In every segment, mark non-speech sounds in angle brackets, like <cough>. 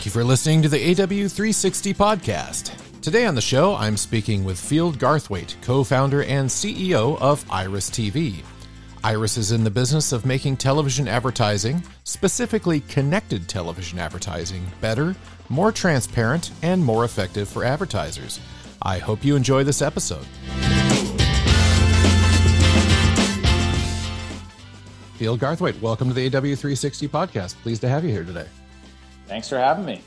Thank you for listening to the AW360 podcast. Today on the show, I'm speaking with Field Garthwaite, co founder and CEO of Iris TV. Iris is in the business of making television advertising, specifically connected television advertising, better, more transparent, and more effective for advertisers. I hope you enjoy this episode. Field Garthwaite, welcome to the AW360 podcast. Pleased to have you here today. Thanks for having me.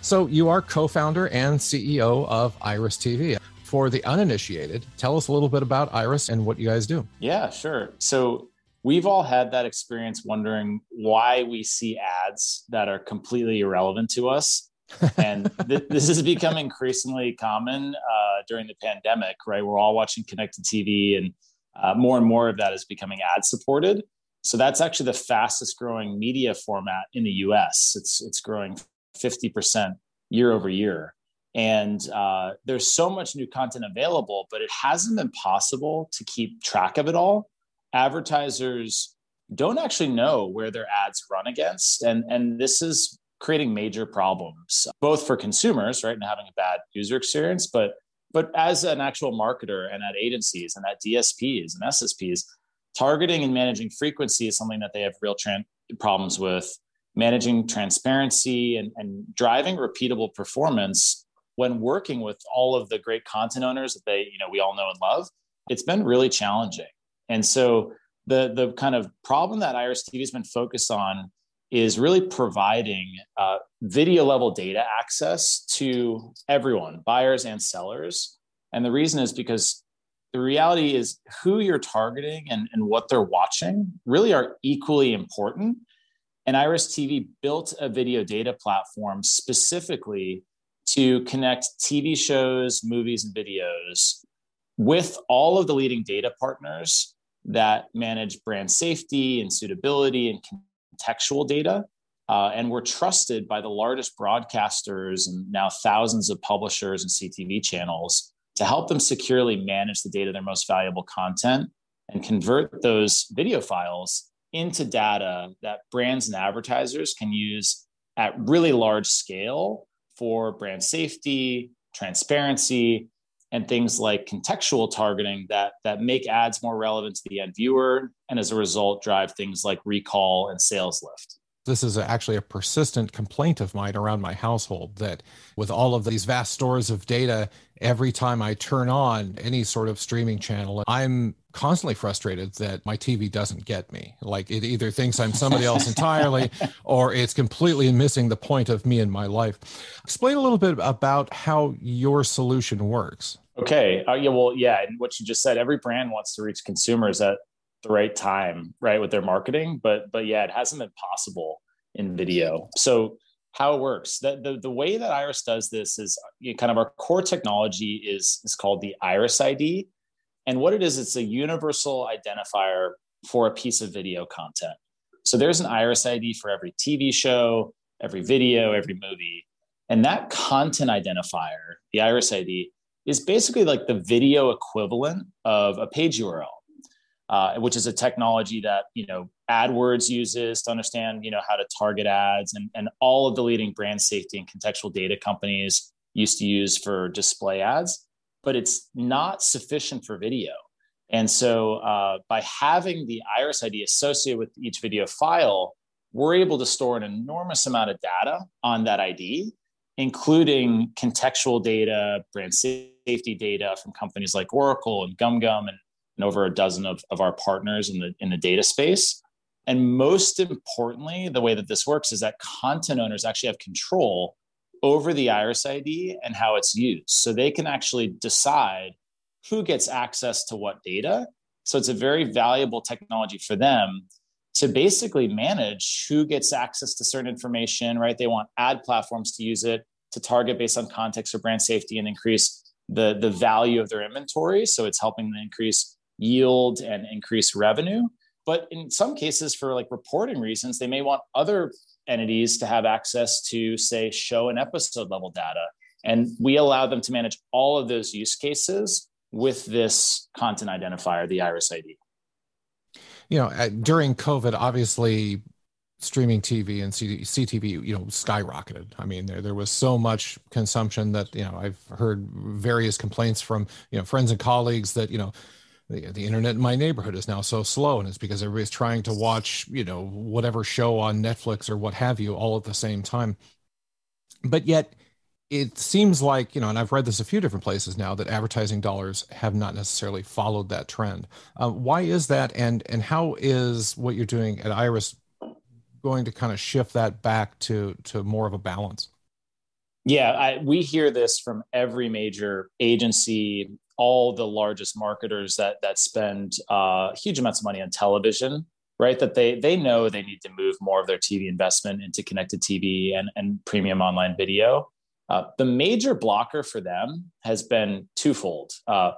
So, you are co founder and CEO of Iris TV. For the uninitiated, tell us a little bit about Iris and what you guys do. Yeah, sure. So, we've all had that experience wondering why we see ads that are completely irrelevant to us. <laughs> and th- this has become increasingly common uh, during the pandemic, right? We're all watching connected TV, and uh, more and more of that is becoming ad supported. So that's actually the fastest growing media format in the US. It's, it's growing 50% year over year. And uh, there's so much new content available, but it hasn't been possible to keep track of it all. Advertisers don't actually know where their ads run against. And, and this is creating major problems, both for consumers, right, and having a bad user experience, but but as an actual marketer and at agencies and at DSPs and SSPs, targeting and managing frequency is something that they have real problems with. Managing transparency and, and driving repeatable performance when working with all of the great content owners that they you know we all know and love it's been really challenging. And so the the kind of problem that iris tv has been focused on is really providing uh, video level data access to everyone buyers and sellers. And the reason is because the reality is who you're targeting and, and what they're watching really are equally important. And Iris TV built a video data platform specifically to connect TV shows, movies, and videos with all of the leading data partners that manage brand safety and suitability and contextual data. Uh, and we're trusted by the largest broadcasters and now thousands of publishers and CTV channels to help them securely manage the data, their most valuable content, and convert those video files into data that brands and advertisers can use at really large scale for brand safety, transparency, and things like contextual targeting that, that make ads more relevant to the end viewer and as a result drive things like recall and sales lift this is actually a persistent complaint of mine around my household that with all of these vast stores of data every time i turn on any sort of streaming channel i'm constantly frustrated that my tv doesn't get me. Like it either thinks i'm somebody else <laughs> entirely or it's completely missing the point of me and my life. Explain a little bit about how your solution works. Okay. Uh, yeah well yeah and what you just said every brand wants to reach consumers at the right time, right, with their marketing. But but yeah, it hasn't been possible in video. So how it works, the, the, the way that Iris does this is kind of our core technology is, is called the Iris ID. And what it is, it's a universal identifier for a piece of video content. So there's an Iris ID for every TV show, every video, every movie. And that content identifier, the Iris ID, is basically like the video equivalent of a page URL uh, which is a technology that you know AdWords uses to understand you know how to target ads, and and all of the leading brand safety and contextual data companies used to use for display ads, but it's not sufficient for video. And so uh, by having the Iris ID associated with each video file, we're able to store an enormous amount of data on that ID, including contextual data, brand safety data from companies like Oracle and GumGum and and over a dozen of, of our partners in the in the data space. And most importantly, the way that this works is that content owners actually have control over the Iris ID and how it's used. So they can actually decide who gets access to what data. So it's a very valuable technology for them to basically manage who gets access to certain information, right? They want ad platforms to use it to target based on context or brand safety and increase the, the value of their inventory. So it's helping them increase yield and increase revenue. But in some cases, for like reporting reasons, they may want other entities to have access to, say, show and episode level data. And we allow them to manage all of those use cases with this content identifier, the Iris ID. You know, during COVID, obviously streaming TV and CTV, you know, skyrocketed. I mean, there there was so much consumption that you know I've heard various complaints from you know friends and colleagues that you know the, the internet in my neighborhood is now so slow and it's because everybody's trying to watch you know whatever show on Netflix or what have you all at the same time. But yet it seems like you know and i've read this a few different places now that advertising dollars have not necessarily followed that trend. Uh, why is that? And and how is what you're doing at iris going to kind of shift that back to to more of a balance? Yeah I, we hear this from every major agency all the largest marketers that that spend uh, huge amounts of money on television right? That they they know they need to move more of their tv investment into connected tv and, and premium online video. Uh, the major blocker for them has been twofold. Uh,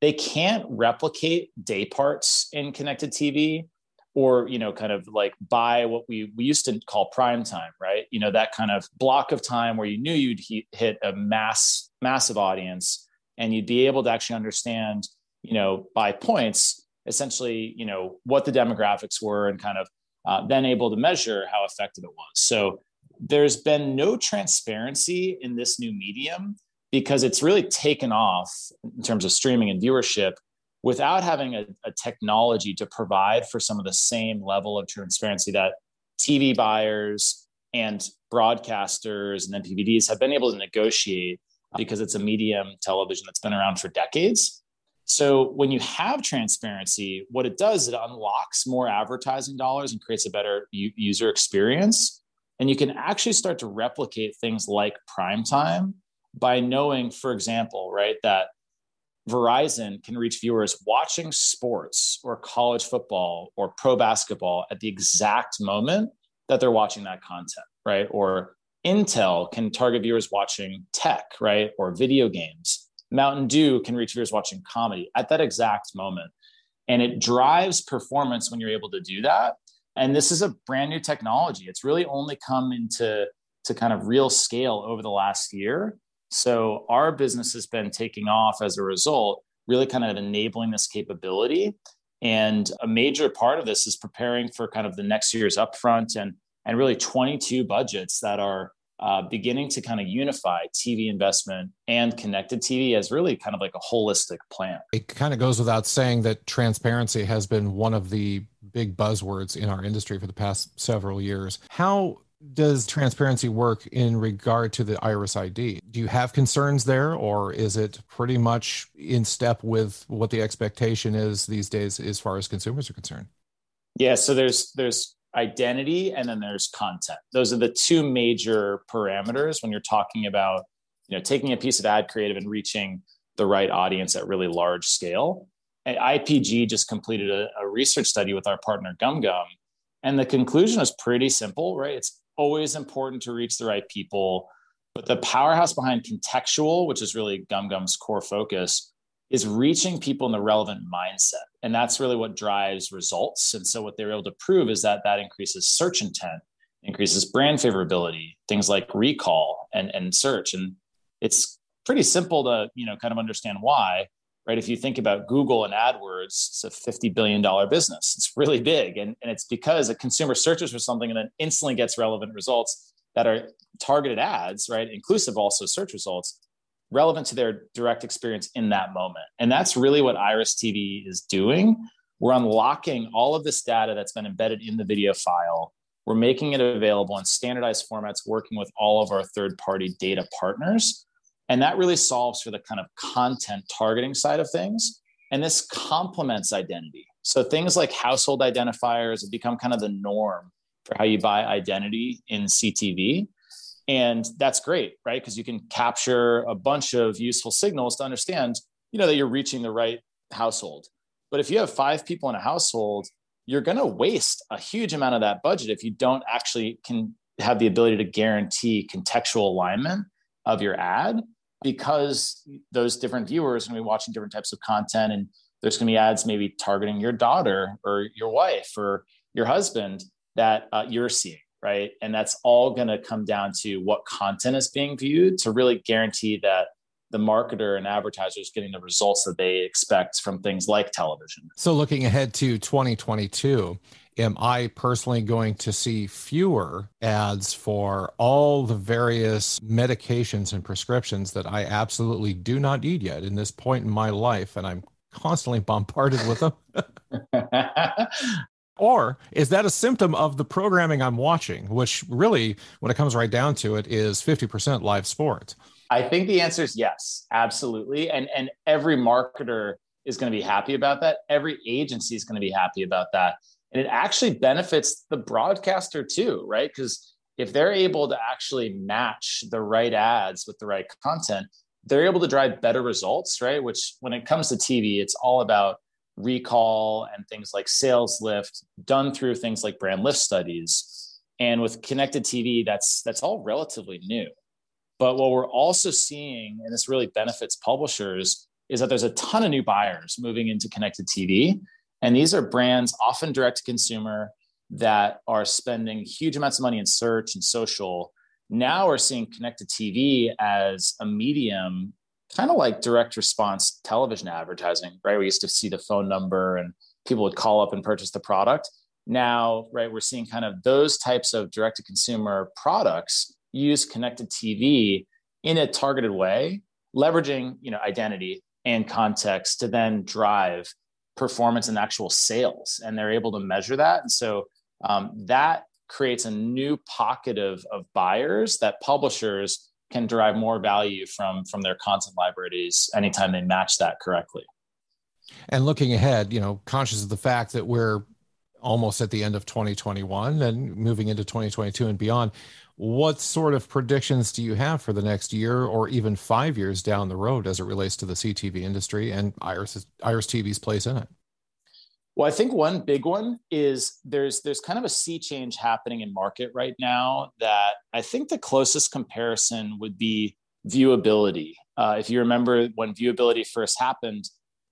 they can't replicate day parts in connected TV or you know kind of like buy what we we used to call prime time right? You know that kind of block of time where you knew you'd hit a mass massive audience and you'd be able to actually understand you know by points essentially you know what the demographics were and kind of uh, then able to measure how effective it was. So there's been no transparency in this new medium because it's really taken off in terms of streaming and viewership without having a, a, technology to provide for some of the same level of transparency that TV buyers and broadcasters and MVPDs have been able to negotiate because it's a medium television that's been around for decades. So when you have transparency, what it does, it unlocks more advertising dollars and creates a better u- user experience. And you can actually start to replicate things like prime time by knowing, for example, right, that Verizon can reach viewers watching sports or college football or pro basketball at the exact moment that they're watching that content, right? Or Intel can target viewers watching tech, right? Or video games. Mountain Dew can reach viewers watching comedy at that exact moment. And it drives performance when you're able to do that and this is a brand new technology it's really only come into to kind of real scale over the last year so our business has been taking off as a result really kind of enabling this capability and a major part of this is preparing for kind of the next year's upfront and and really 22 budgets that are uh, beginning to kind of unify TV investment and connected TV as really kind of like a holistic plan. It kind of goes without saying that transparency has been one of the big buzzwords in our industry for the past several years. How does transparency work in regard to the iris id do you have concerns there or is it pretty much in step with what the expectation is these days as far as consumers are concerned yeah so there's there's identity and then there's content. Those are the two major parameters when you're talking about you know taking a piece of ad creative and reaching the right audience at really large scale. And ipg just completed a, a research study with our partner gum gum and the conclusion is pretty simple right? It's always important to reach the right people but the powerhouse behind contextual which is really gum gum's core focus is reaching people in the relevant mindset. And that's really what drives results. And so what they're able to prove is that that increases search intent, increases brand favorability, things like recall and, and search. And it's pretty simple to, you know, kind of understand why, right? If you think about Google and AdWords, it's a $50 billion business. It's really big. And, and it's because a consumer searches for something and then instantly gets relevant results that are targeted ads, right? Inclusive also search results relevant to their direct experience in that moment. And that's really what Iris TV is doing. We're unlocking all of this data that's been embedded in the video file. We're making it available in standardized formats, working with all of our third party data partners. And that really solves for the kind of content targeting side of things. And this complements identity. So things like household identifiers have become kind of the norm for how you buy identity in CTV and that's great right? Because you can capture a bunch of useful signals to understand you know that you're reaching the right household. But if you have five people in a household you're going to waste a huge amount of that budget if you don't actually can have the ability to guarantee contextual alignment of your ad because those different viewers are going to be watching different types of content and there's going to be ads maybe targeting your daughter or your wife or your husband that uh, you're seeing right? And that's all going to come down to what content is being viewed to really guarantee that the marketer and advertiser is getting the results that they expect from things like television. So, looking ahead to 2022, am I personally going to see fewer ads for all the various medications and prescriptions that I absolutely do not need yet in this point in my life? And I'm constantly bombarded with them. <laughs> or is that a symptom of the programming I'm watching, which really, when it comes right down to it, is 50% live sports? I think the answer is yes, absolutely. And and every marketer is going to be happy about that. Every agency is going to be happy about that. And it actually benefits the broadcaster too, right? Because if they're able to actually match the right ads with the right content, they're able to drive better results, right? Which when it comes to TV, it's all about recall and things like sales lift done through things like brand lift studies. And with connected TV, that's that's all relatively new. But what we're also seeing, and this really benefits publishers, is that there's a ton of new buyers moving into connected TV. And these are brands, often direct to consumer, that are spending huge amounts of money in search and social. Now we're seeing connected TV as a medium, kind of like direct response television advertising, right? We used to see the phone number and people would call up and purchase the product. Now, right, we're seeing kind of those types of direct to consumer products use connected TV in a targeted way, leveraging, you know, identity and context to then drive performance and actual sales. And they're able to measure that. And so um, that creates a new pocket of, of buyers that publishers can derive more value from from their content libraries anytime they match that correctly. And looking ahead, you know, conscious of the fact that we're almost at the end of 2021 and moving into 2022 and beyond, what sort of predictions do you have for the next year or even five years down the road as it relates to the CTV industry and Iris, Iris TV's place in it? Well, I think one big one is there's there's kind of a sea change happening in market right now that I think the closest comparison would be viewability. Uh, if you remember when viewability first happened,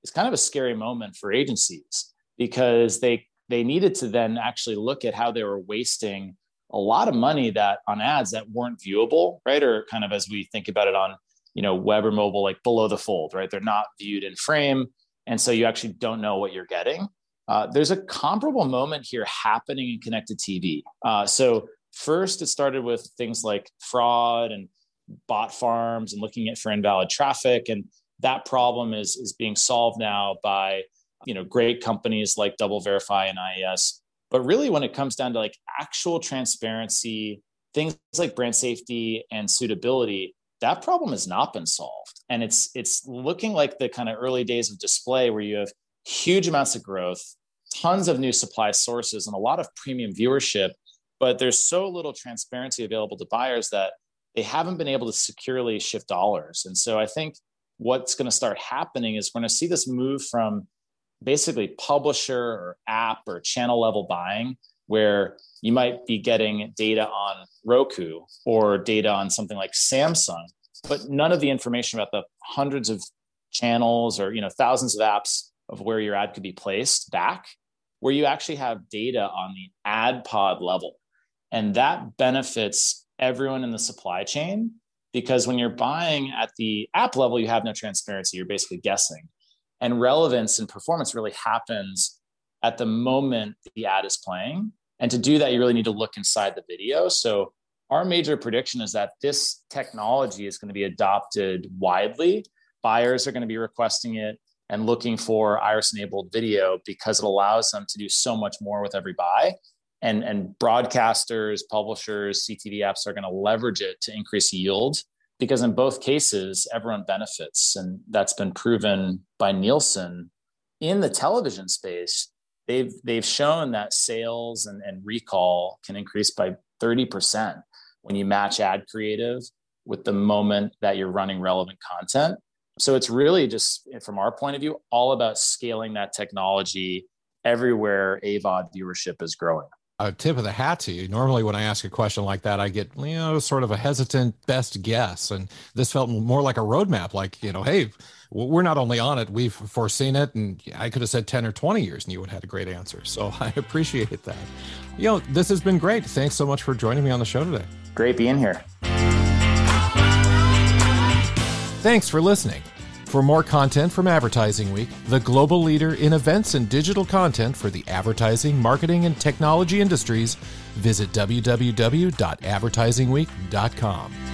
it's kind of a scary moment for agencies because they they needed to then actually look at how they were wasting a lot of money that on ads that weren't viewable, right? Or kind of as we think about it on, you know, web or mobile, like below the fold, right? They're not viewed in frame. And so you actually don't know what you're getting. Uh, there's a comparable moment here happening in connected TV. Uh, so first, it started with things like fraud and bot farms and looking at for invalid traffic, and that problem is is being solved now by you know great companies like DoubleVerify and IAS but really, when it comes down to like actual transparency, things like brand safety and suitability, that problem has not been solved. And it's it's looking like the kind of early days of display where you have huge amounts of growth, tons of new supply sources, and a lot of premium viewership. But there's so little transparency available to buyers that they haven't been able to securely shift dollars. And so I think what's going to start happening is we're going to see this move from basically publisher or app or channel level buying where you might be getting data on Roku or data on something like Samsung, but none of the information about the hundreds of channels or you know thousands of apps of where your ad could be placed back, where you actually have data on the ad pod level. And that benefits everyone in the supply chain because when you're buying at the app level, you have no transparency. You're basically guessing. And relevance and performance really happens at the moment the ad is playing. And to do that, you really need to look inside the video. So, our major prediction is that this technology is going to be adopted widely. Buyers are going to be requesting it and looking for iris enabled video because it allows them to do so much more with every buy. And, and broadcasters, publishers, CTV apps are going to leverage it to increase yield because in both cases everyone benefits. And that's been proven by nielsen. In the television space they've they've shown that sales and, and recall can increase by 30% when you match ad creative with the moment that you're running relevant content so it's really just from our point of view all about scaling that technology everywhere avod viewership is growing a tip of the hat to you. Normally, when I ask a question like that, I get you know sort of a hesitant best guess, and this felt more like a roadmap. Like you know, hey, we're not only on it, we've foreseen it, and I could have said ten or twenty years, and you would have had a great answer. So <laughs> I appreciate that. You know, this has been great. Thanks so much for joining me on the show today. Great being here. Thanks for listening. For more content from Advertising Week, the global leader in events and digital content for the advertising, marketing, and technology industries, visit www.advertisingweek.com.